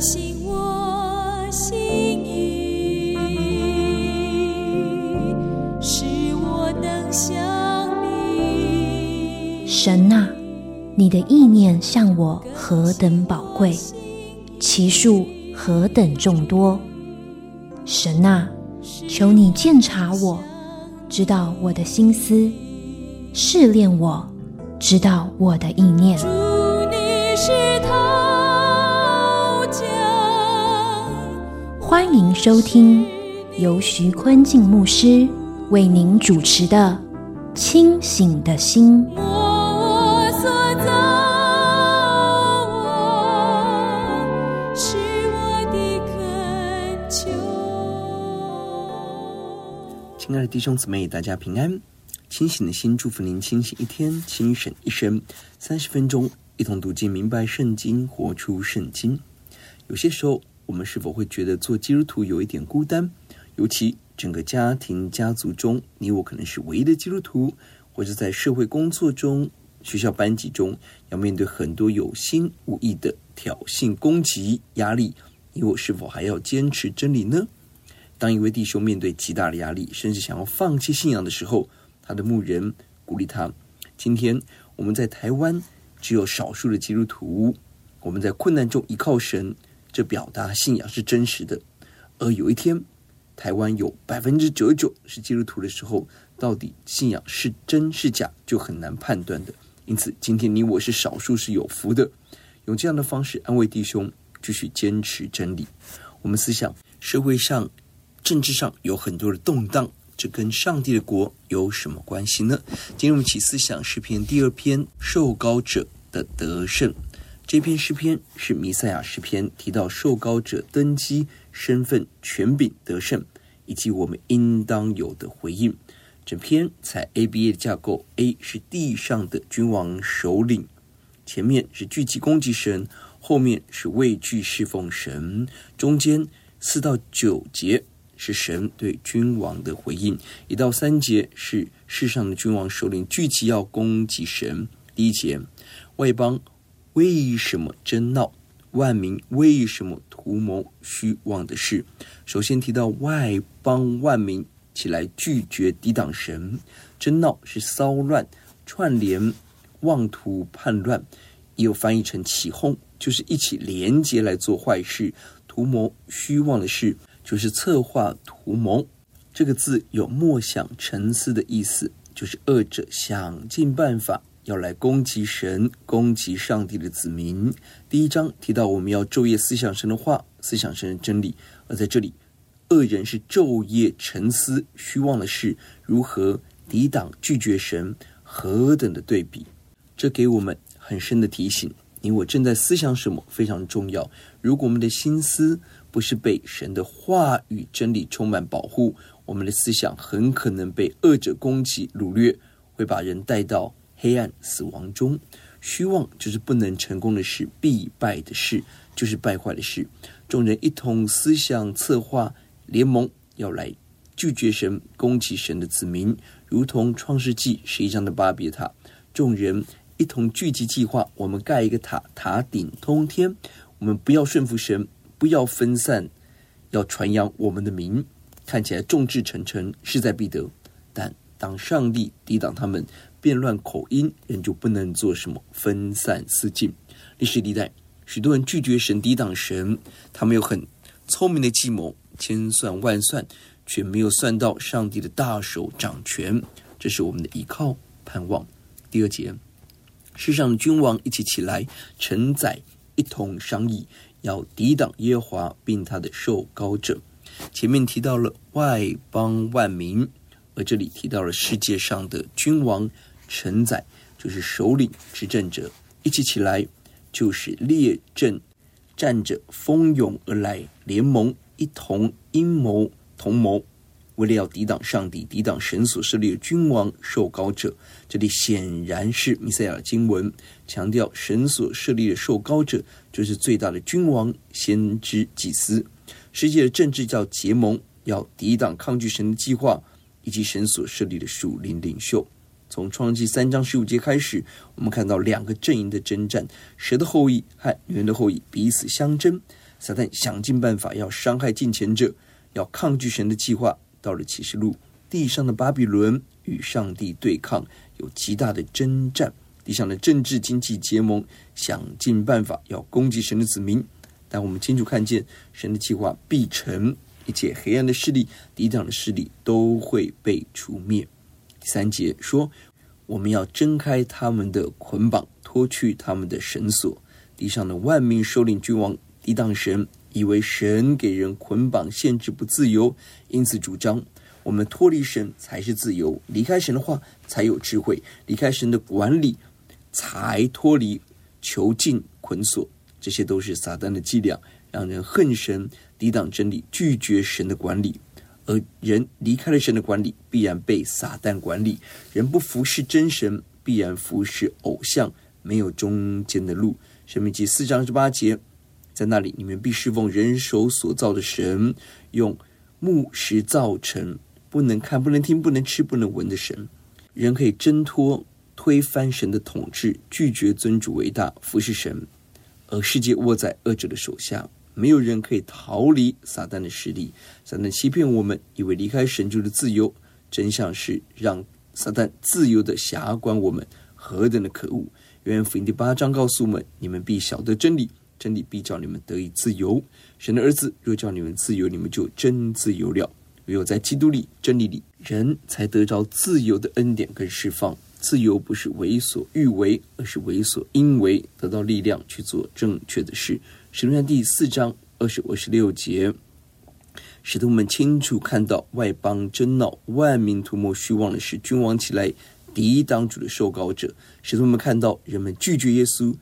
醒我心意，使我能想你。神啊，你的意念向我何等宝贵，其数何等众多。神啊，求你鉴察我，知道我的心思，试炼我，知道我的意念。欢迎收听由徐坤静牧师为您主持的《清醒的心》。亲爱的弟兄姊妹，大家平安！清醒的心，祝福您清醒一天，清醒一生。三十分钟，一同读经，明白圣经，活出圣经。有些时候，我们是否会觉得做基督徒有一点孤单？尤其整个家庭、家族中，你我可能是唯一的基督徒，或者在社会工作中、学校班级中，要面对很多有心无意的挑衅、攻击、压力，你我是否还要坚持真理呢？当一位弟兄面对极大的压力，甚至想要放弃信仰的时候，他的牧人鼓励他：“今天我们在台湾只有少数的基督徒，我们在困难中依靠神，这表达信仰是真实的。而有一天，台湾有百分之九十九是基督徒的时候，到底信仰是真是假，就很难判断的。因此，今天你我是少数是有福的，用这样的方式安慰弟兄，继续坚持真理。我们思想社会上。”政治上有很多的动荡，这跟上帝的国有什么关系呢？今天我们起思想诗篇第二篇，受膏者的得胜。这篇诗篇是弥赛亚诗篇，提到受膏者登基、身份、权柄、得胜，以及我们应当有的回应。整篇采 ABA 的架构，A 是地上的君王首领，前面是聚集攻击神，后面是畏惧侍奉神，中间四到九节。是神对君王的回应。一到三节是世上的君王首领聚集要攻击神。第一节，外邦为什么争闹？万民为什么图谋虚妄的事？首先提到外邦万民起来拒绝抵挡神，争闹是骚乱、串联、妄图叛乱，也有翻译成起哄，就是一起联结来做坏事，图谋虚妄的事。就是策划图谋，这个字有默想沉思的意思，就是恶者想尽办法要来攻击神、攻击上帝的子民。第一章提到我们要昼夜思想神的话，思想神的真理，而在这里，恶人是昼夜沉思虚妄的事，如何抵挡拒绝神，何等的对比！这给我们很深的提醒，你我正在思想什么非常重要。如果我们的心思，不是被神的话语真理充满保护，我们的思想很可能被恶者攻击掳掠，会把人带到黑暗死亡中。虚妄就是不能成功的事，必败的事就是败坏的事。众人一同思想策划联盟，要来拒绝神、攻击神的子民，如同创世纪十一章的巴别塔。众人一同聚集计划，我们盖一个塔，塔顶通天。我们不要顺服神。不要分散，要传扬我们的名。看起来众志成城，势在必得。但当上帝抵挡他们，变乱口音，人就不能做什么分散思境。历史历代，许多人拒绝神，抵挡神，他们有很聪明的计谋，千算万算，却没有算到上帝的大手掌权。这是我们的依靠盼望。第二节，世上的君王一起起来，臣宰一同商议。要抵挡耶和华，并他的受膏者。前面提到了外邦万民，而这里提到了世界上的君王、承载，就是首领、执政者，一起起来，就是列阵，站着蜂拥而来，联盟，一同阴谋同谋。为了要抵挡上帝，抵挡神所设立的君王、受膏者，这里显然是弥赛亚经文，强调神所设立的受膏者就是最大的君王、先知、祭司。世界的政治叫结盟，要抵挡抗拒神的计划，以及神所设立的属灵领袖。从创世三章十五节开始，我们看到两个阵营的征战：蛇的后裔和女人的后裔彼此相争。撒旦想尽办法要伤害近前者，要抗拒神的计划。到了启示录，地上的巴比伦与上帝对抗，有极大的征战。地上的政治经济结盟，想尽办法要攻击神的子民。但我们清楚看见，神的计划必成，一切黑暗的势力、抵挡的势力都会被除灭。第三节说，我们要挣开他们的捆绑，脱去他们的绳索。地上的万民首领君王抵挡神，以为神给人捆绑限制不自由，因此主张我们脱离神才是自由，离开神的话才有智慧，离开神的管理才脱离囚禁捆锁。这些都是撒旦的伎俩，让人恨神，抵挡真理，拒绝神的管理。而人离开了神的管理，必然被撒旦管理。人不服侍真神，必然服侍偶像，没有中间的路。申命记四章十八节，在那里你们必侍奉人手所造的神，用木石造成，不能看、不能听、不能吃、不能闻的神。人可以挣脱、推翻神的统治，拒绝尊主为大，服侍神。而世界握在恶者的手下，没有人可以逃离撒旦的势力。撒旦欺骗我们，以为离开神就是自由，真相是让撒旦自由的辖管我们，何等的可恶！约翰福音第八章告诉我们：你们必晓得真理，真理必叫你们得以自由。神的儿子若叫你们自由，你们就真自由了。唯有在基督里、真理里，人才得着自由的恩典跟释放。自由不是为所欲为，而是为所应为，得到力量去做正确的事。使徒行第四章二十五、十六节，使徒们清楚看到外邦争闹、万民图谋虚妄的是，君王起来。抵挡主的受膏者，使徒们看到人们拒绝耶稣，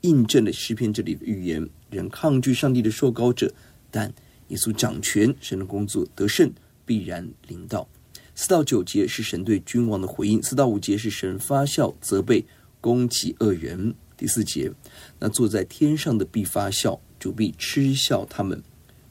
印证了诗篇这里的预言：人抗拒上帝的受膏者，但耶稣掌权，神的工作得胜，必然临到。四到九节是神对君王的回应，四到五节是神发笑责备攻击恶人。第四节，那坐在天上的必发笑，主必嗤笑他们。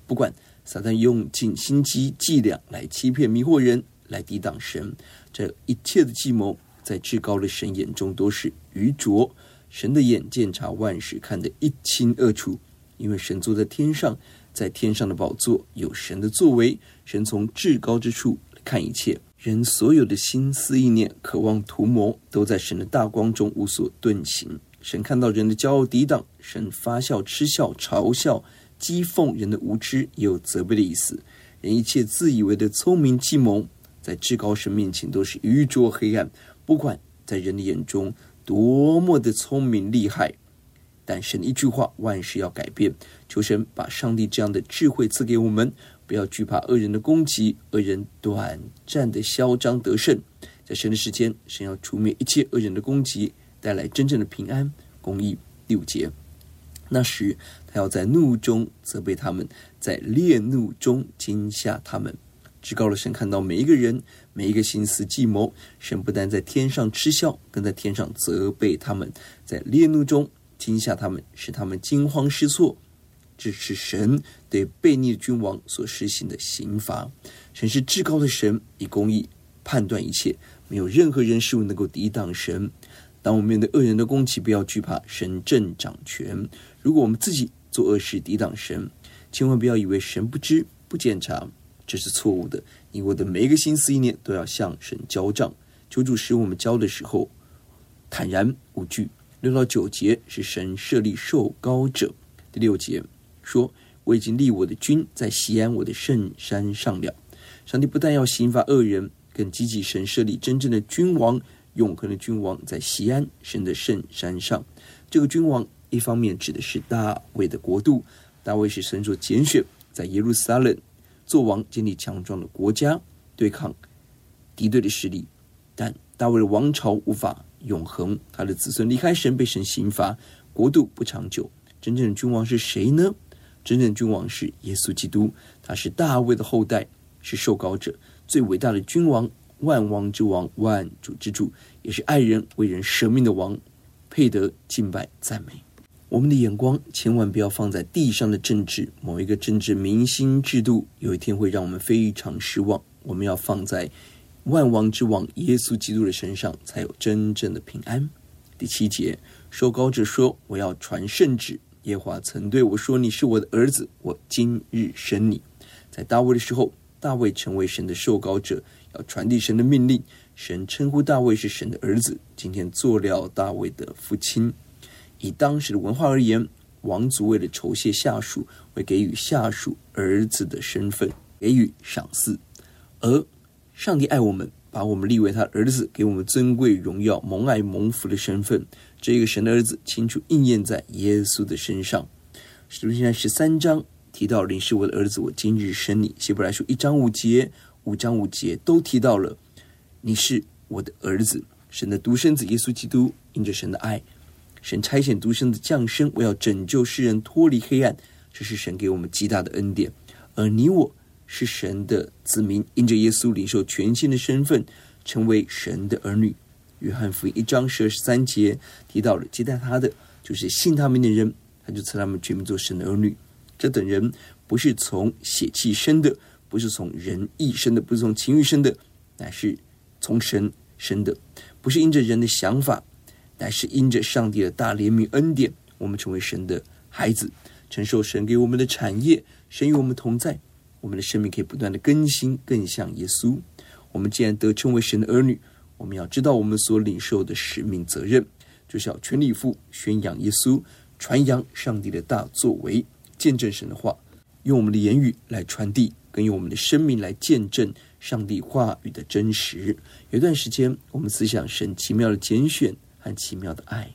不管撒旦用尽心机伎俩来欺骗迷惑人。来抵挡神，这一切的计谋，在至高的神眼中都是愚拙。神的眼鉴察万事，看得一清二楚。因为神坐在天上，在天上的宝座有神的作为。神从至高之处看一切，人所有的心思意念、渴望图谋，都在神的大光中无所遁形。神看到人的骄傲抵挡，神发笑、嗤笑、嘲笑、讥讽人的无知，也有责备的意思。人一切自以为的聪明计谋。在至高神面前都是愚拙黑暗，不管在人的眼中多么的聪明厉害，但神一句话，万事要改变。求神把上帝这样的智慧赐给我们，不要惧怕恶人的攻击，恶人短暂的嚣张得胜，在神的时间，神要除灭一切恶人的攻击，带来真正的平安公义。第五节，那时他要在怒中责备他们，在烈怒中惊吓他们。至高的神看到每一个人，每一个心思计谋，神不但在天上嗤笑，更在天上责备他们，在烈怒中惊吓他们，使他们惊慌失措。这是神对悖逆的君王所施行的刑罚。神是至高的神，以公义判断一切，没有任何人事物能够抵挡神。当我们面对恶人的攻击，不要惧怕，神正掌权。如果我们自己做恶事抵挡神，千万不要以为神不知不检查。这是错误的。你我的每一个心思意念都要向神交账，求主使我们交的时候坦然无惧。六到九节是神设立受膏者。第六节说：“我已经立我的君在西安我的圣山上了。”上帝不但要刑罚恶人，更积极神设立真正的君王，永恒的君王在西安神的圣山上。这个君王一方面指的是大卫的国度，大卫是神所拣选，在耶路撒冷。做王建立强壮的国家，对抗敌对的势力，但大卫的王朝无法永恒，他的子孙离开神，被神刑罚，国度不长久。真正的君王是谁呢？真正的君王是耶稣基督，他是大卫的后代，是受膏者，最伟大的君王，万王之王，万主之主，也是爱人为人舍命的王，配得敬拜赞美。我们的眼光千万不要放在地上的政治，某一个政治明星制度，有一天会让我们非常失望。我们要放在万王之王耶稣基督的身上，才有真正的平安。第七节，受膏者说：“我要传圣旨，耶华曾对我说：“你是我的儿子，我今日生你。”在大卫的时候，大卫成为神的受膏者，要传递神的命令。神称呼大卫是神的儿子。今天做了大卫的父亲。以当时的文化而言，王族为了酬谢下属，会给予下属儿子的身份，给予赏赐。而上帝爱我们，把我们立为他儿子，给我们尊贵荣耀、蒙爱蒙福的身份。这个神的儿子清楚应验在耶稣的身上。使徒行传十三章提到：“你是我的儿子，我今日生你。”希伯来书一章五节、五章五节都提到了：“你是我的儿子。”神的独生子耶稣基督，因着神的爱，神差遣独生子降生，我要拯救世人脱离黑暗。这是神给我们极大的恩典。而你我是神的子民，因着耶稣领受全新的身份，成为神的儿女。约翰福音一章十二十三节提到了接待他的，就是信他名的人，他就赐他们全名做神的儿女。这等人不是从血气生的，不是从人意生的，不是从情欲生的，乃是从神生的。不是因着人的想法，乃是因着上帝的大怜悯恩典，我们成为神的孩子，承受神给我们的产业。神与我们同在，我们的生命可以不断的更新，更像耶稣。我们既然得称为神的儿女。我们要知道我们所领受的使命责任，就是要全力以赴宣扬耶稣，传扬上帝的大作为，见证神的话，用我们的言语来传递，更用我们的生命来见证上帝话语的真实。有一段时间，我们思想神奇妙的拣选和奇妙的爱。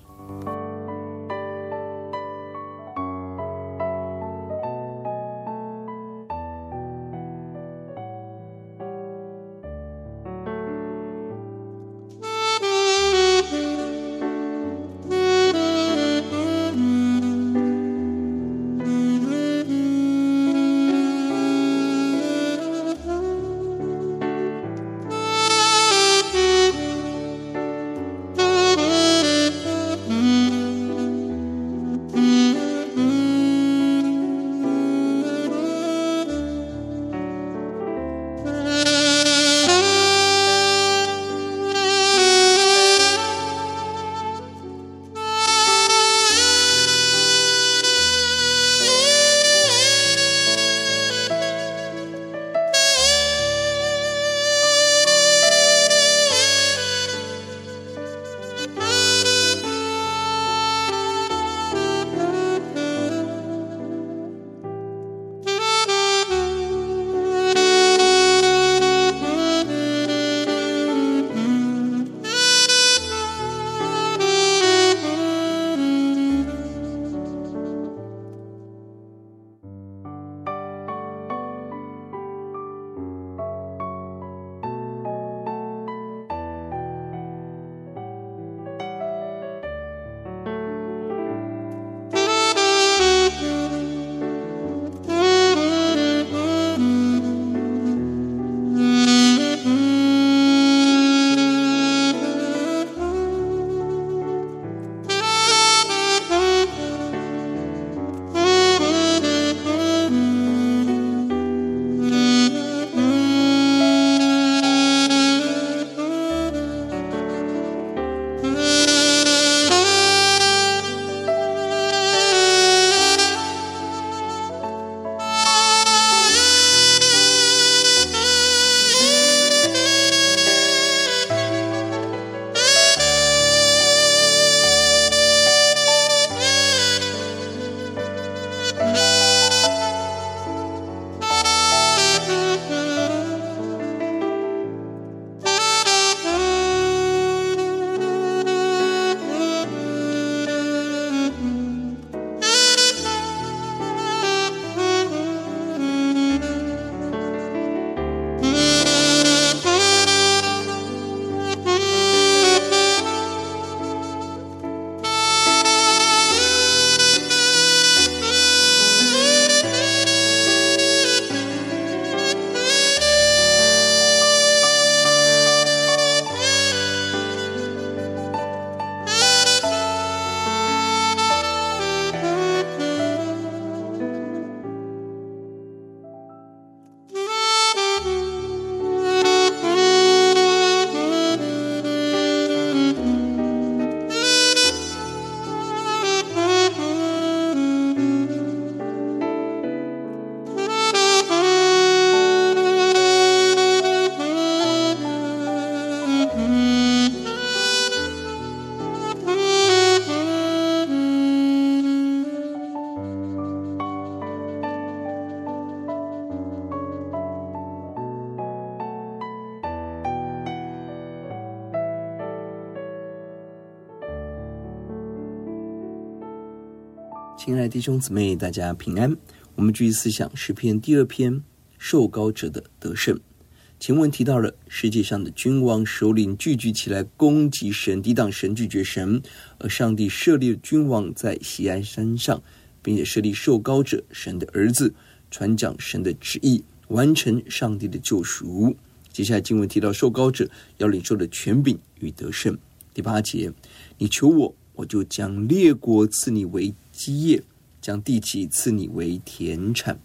亲爱的弟兄姊妹，大家平安。我们继续思想诗篇第二篇，受高者的得胜。前文提到了世界上的君王首领聚集起来攻击神，抵挡神，拒绝神，而上帝设立君王在锡安山上，并且设立受高者，神的儿子，传讲神的旨意，完成上帝的救赎。接下来经文提到受高者要领受的权柄与得胜。第八节，你求我，我就将列国赐你为基业，将地极赐你为田产。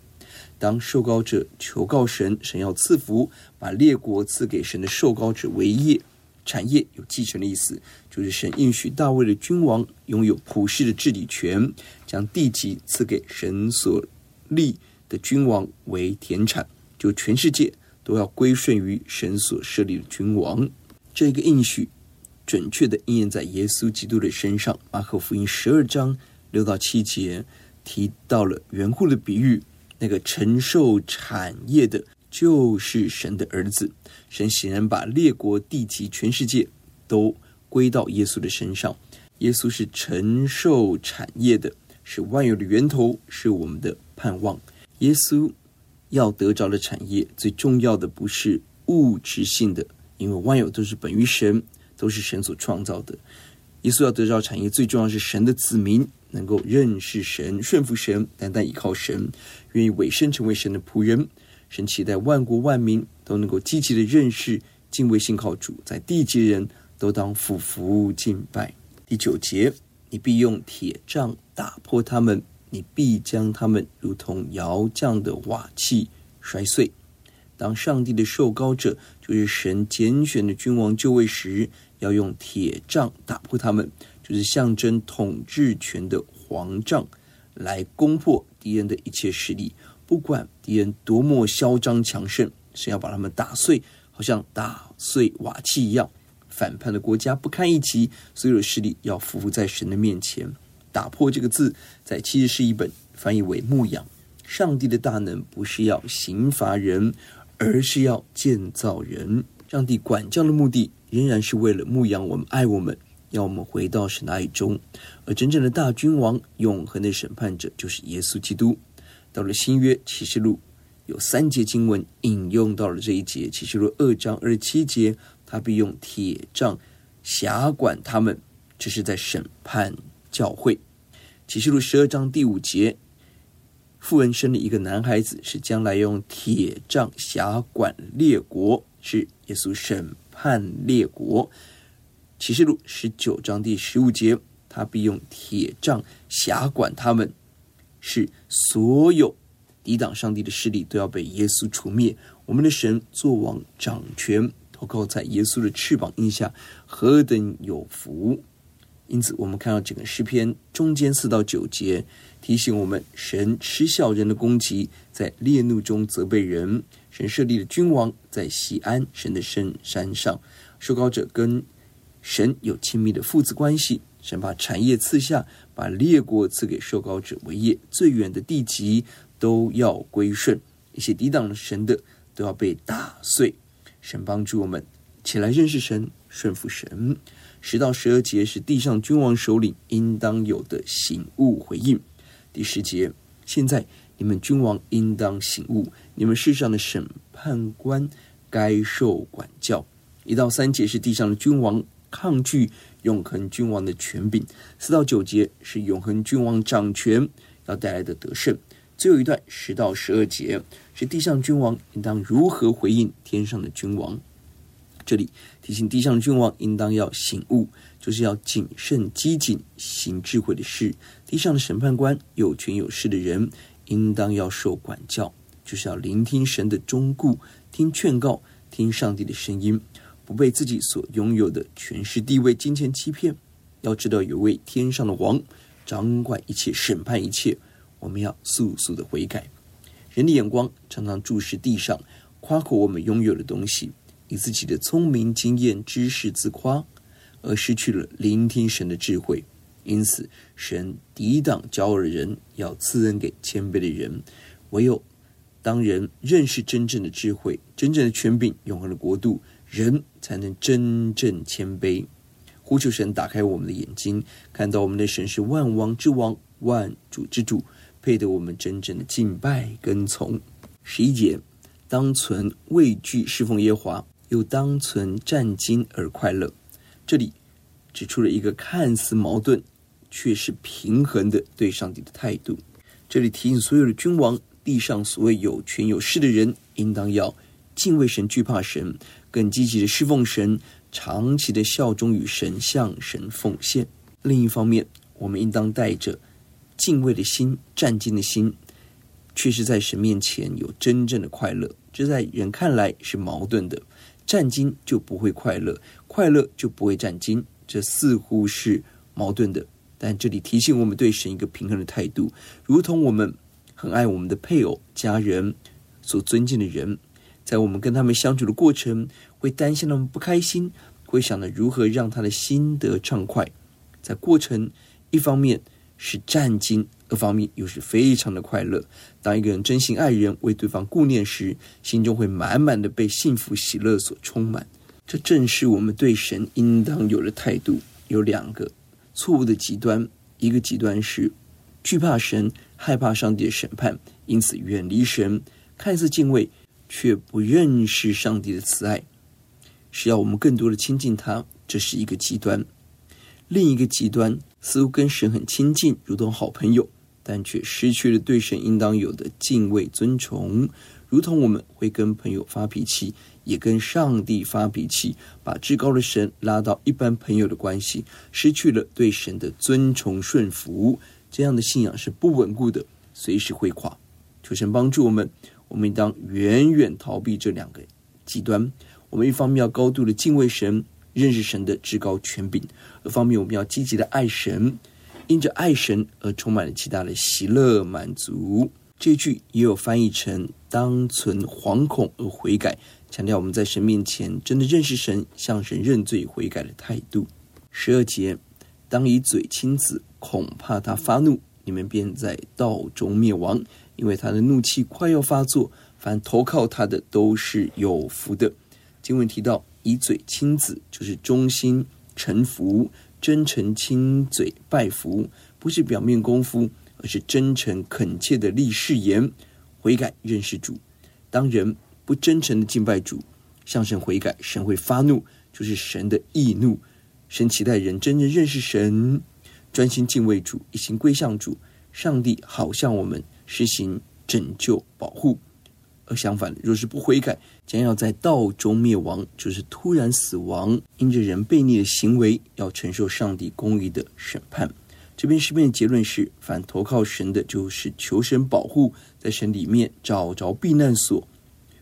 当受膏者求告神，神要赐福，把列国赐给神的受膏者为业产业，有继承的意思，就是神应许大卫的君王拥有普世的治理权，将地极赐给神所立的君王为田产，就全世界都要归顺于神所设立的君王。这个应许准确的应验在耶稣基督的身上。马可福音十二章六到七节提到了园户的比喻。那个承受产业的，就是神的儿子。神显然把列国、地极、全世界都归到耶稣的身上。耶稣是承受产业的，是万有的源头，是我们的盼望。耶稣要得着的产业，最重要的不是物质性的，因为万有都是本于神，都是神所创造的。耶稣要得着产业，最重要是神的子民。能够认识神、顺服神、单单依靠神，愿意委身成为神的仆人。神期待万国万民都能够积极的认识、敬畏、信靠主，在地极人都当俯伏敬拜。第九节，你必用铁杖打破他们，你必将他们如同窑匠的瓦器摔碎。当上帝的受膏者，就是神拣选的君王就位时，要用铁杖打破他们。就是象征统治权的皇杖，来攻破敌人的一切势力。不管敌人多么嚣张强盛，神要把他们打碎，好像打碎瓦器一样。反叛的国家不堪一击，所有的势力要匍匐在神的面前。打破这个字，在七十士译本翻译为牧养。上帝的大能不是要刑罚人，而是要建造人。上帝管教的目的，仍然是为了牧养我们，爱我们。要我们回到神的爱中，而真正的大君王、永恒的审判者，就是耶稣基督。到了新约启示录，有三节经文引用到了这一节。启示录二章二十七节，他必用铁杖辖管他们，这是在审判教会。启示录十二章第五节，妇人生了一个男孩子，是将来用铁杖辖管列国，是耶稣审判列国。启示录十九章第十五节，他必用铁杖辖管他们，是所有抵挡上帝的势力都要被耶稣除灭。我们的神作王掌权，投靠在耶稣的翅膀荫下，何等有福！因此，我们看到整个诗篇中间四到九节，提醒我们：神嗤笑人的攻击，在烈怒中责备人。神设立了君王在西安神的圣山上，受膏者跟神有亲密的父子关系，神把产业赐下，把列国赐给受膏者为业，最远的地极都要归顺，一些抵挡神的都要被打碎。神帮助我们起来认识神，顺服神。十到十二节是地上君王首领应当有的醒悟回应。第十节，现在你们君王应当醒悟，你们世上的审判官该受管教。一到三节是地上的君王。抗拒永恒君王的权柄，四到九节是永恒君王掌权要带来的得胜。最后一段十到十二节是地上君王应当如何回应天上的君王。这里提醒地上君王应当要醒悟，就是要谨慎机警行智慧的事。地上的审判官有权有势的人应当要受管教，就是要聆听神的忠告，听劝告，听上帝的声音。不被自己所拥有的权势、地位、金钱欺骗，要知道有位天上的王掌管一切、审判一切。我们要速速的悔改。人的眼光常常注视地上，夸口我们拥有的东西，以自己的聪明、经验、知识自夸，而失去了聆听神的智慧。因此，神抵挡骄傲的人，要赐恩给谦卑的人。唯有当人认识真正的智慧、真正的权柄、永恒的国度。人才能真正谦卑，呼求神打开我们的眼睛，看到我们的神是万王之王、万主之主，配得我们真正的敬拜跟从。十一节，当存畏惧侍奉耶和华，又当存战兢而快乐。这里指出了一个看似矛盾，却是平衡的对上帝的态度。这里提醒所有的君王，地上所谓有权有势的人，应当要敬畏神、惧怕神，更积极的侍奉神，长期的效忠于神，向神奉献。另一方面，我们应当带着敬畏的心、战兢的心，却是在神面前有真正的快乐。这在人看来是矛盾的，战兢就不会快乐，快乐就不会战兢，这似乎是矛盾的。但这里提醒我们对神一个平衡的态度，如同我们很爱我们的配偶、家人、所尊敬的人，在我们跟他们相处的过程，会担心他们不开心，会想着如何让他的心得畅快。在过程，一方面是战兢，二方面又是非常的快乐。当一个人真心爱人，为对方顾念时，心中会满满的被幸福喜乐所充满。这正是我们对神应当有的态度。有两个错误的极端，一个极端是惧怕神、害怕上帝的审判，因此远离神；看似敬畏，却不认识上帝的慈爱，是要我们更多的亲近他。这是一个极端。另一个极端似乎跟神很亲近，如同好朋友，但却失去了对神应当有的敬畏尊崇，如同我们会跟朋友发脾气，也跟上帝发脾气，把至高的神拉到一般朋友的关系，失去了对神的尊崇顺服，这样的信仰是不稳固的，随时会垮。求神帮助我们，我们应当远远逃避这两个极端。我们一方面要高度的敬畏神。认识神的至高权柄，一方面我们要积极的爱神，因着爱神而充满了极大的喜乐满足。这句也有翻译成“当存惶恐而悔改”，强调我们在神面前真的认识神，向神认罪悔改的态度。十二节，当以嘴亲子，恐怕他发怒，你们便在道中灭亡，因为他的怒气快要发作。凡投靠他的都是有福的。经文提到。以嘴亲子，就是忠心臣服、真诚亲嘴拜服，不是表面功夫，而是真诚恳切的立誓言悔改认识主。当人不真诚的敬拜主，向神悔改，神会发怒，就是神的易怒。神期待人真正认识神，专心敬畏主，一心归向主。上帝好向我们实行拯救保护。而相反，若是不悔改，将要在道中灭亡，就是突然死亡。因着人悖逆的行为，要承受上帝公义的审判。这篇诗篇的结论是：凡投靠神的，就是求神保护，在神里面找着避难所、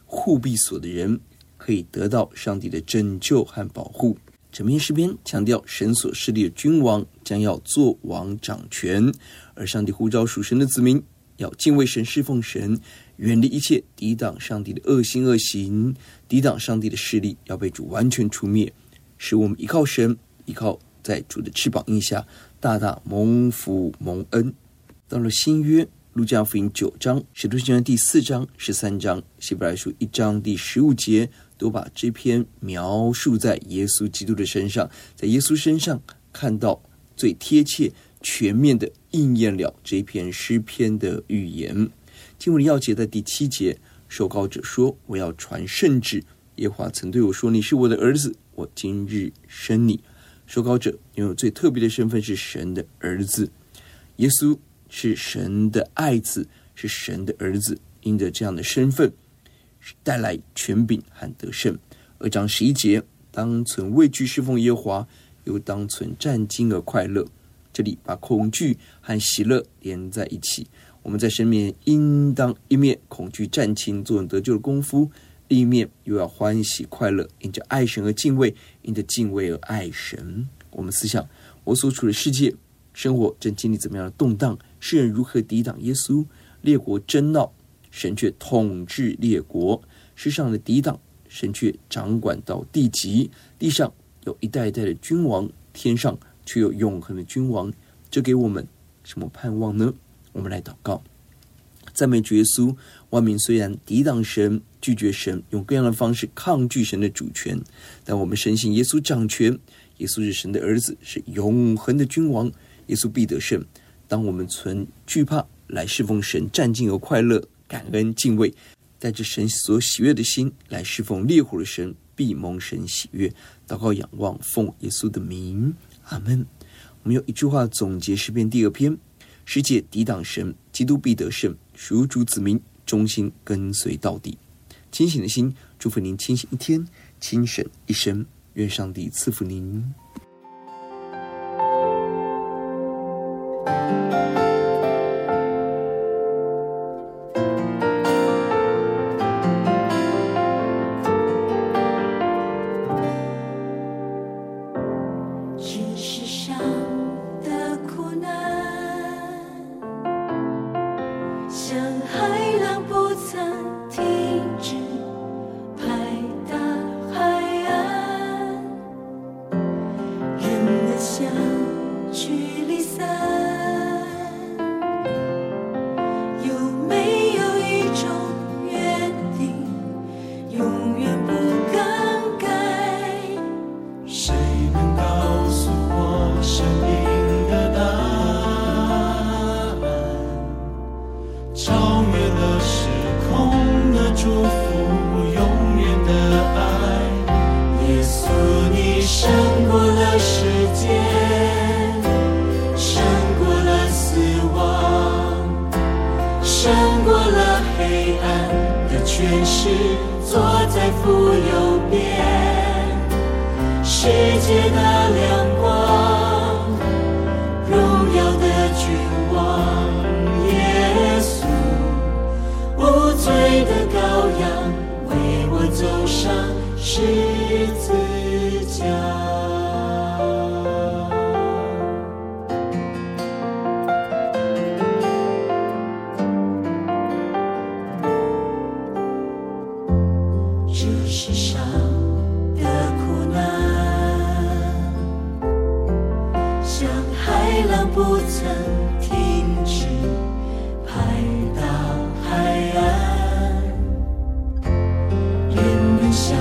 护庇所的人，可以得到上帝的拯救和保护。这篇诗篇强调，神所设立的君王将要做王掌权，而上帝呼召属神的子民，要敬畏神、侍奉神。远离一切抵挡上帝的恶心恶行，抵挡上帝的势力，要被主完全除灭，使我们依靠神，依靠在主的翅膀荫下，大大蒙福蒙恩。到了新约，路加福音九章、使徒行传第四章、十三章、希伯来书一章第十五节，都把这篇描述在耶稣基督的身上，在耶稣身上看到最贴切、全面的应验了这篇诗篇的预言。经文要节在第七节，受膏者说：“我要传圣旨。耶华曾对我说：‘你是我的儿子，我今日生你。’受膏者拥有最特别的身份，是神的儿子。耶稣是神的爱子，是神的儿子。因着这样的身份，带来权柄和得胜。二章十一节，当存畏惧侍奉耶华，又当存战兢而快乐。这里把恐惧和喜乐连在一起。”我们在神面应当一面恐惧战兢，做得救的功夫；另一面又要欢喜快乐，因着爱神而敬畏，因着敬畏而爱神。我们思想，我所处的世界生活正经历怎么样的动荡？世人如何抵挡耶稣？列国争闹，神却统治列国；世上的抵挡，神却掌管到地极。地上有一代一代的君王，天上却有永恒的君王。这给我们什么盼望呢？我们来祷告，赞美主耶稣。万民虽然抵挡神、拒绝神，用各样的方式抗拒神的主权，但我们深信耶稣掌权。耶稣是神的儿子，是永恒的君王。耶稣必得胜。当我们存惧怕来侍奉神，战兢而快乐、感恩、敬畏，带着神所喜悦的心来侍奉烈火的神，必蒙神喜悦。祷告、仰望，奉耶稣的名，阿门。我们用一句话总结诗篇第二篇：世界抵挡神，基督必得胜。属主子民，忠心跟随到底。清醒的心，祝福您清醒一天，清醒一生。愿上帝赐福您。这世上的苦难像海浪不曾停止拍打海岸人们相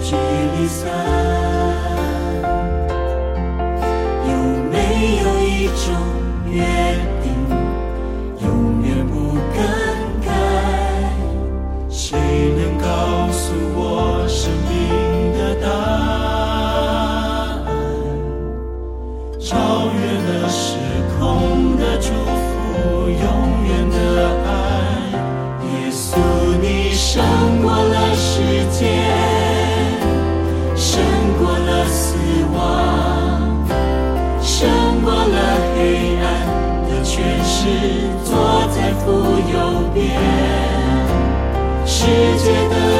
聚离散有没有一种缘复又变世界的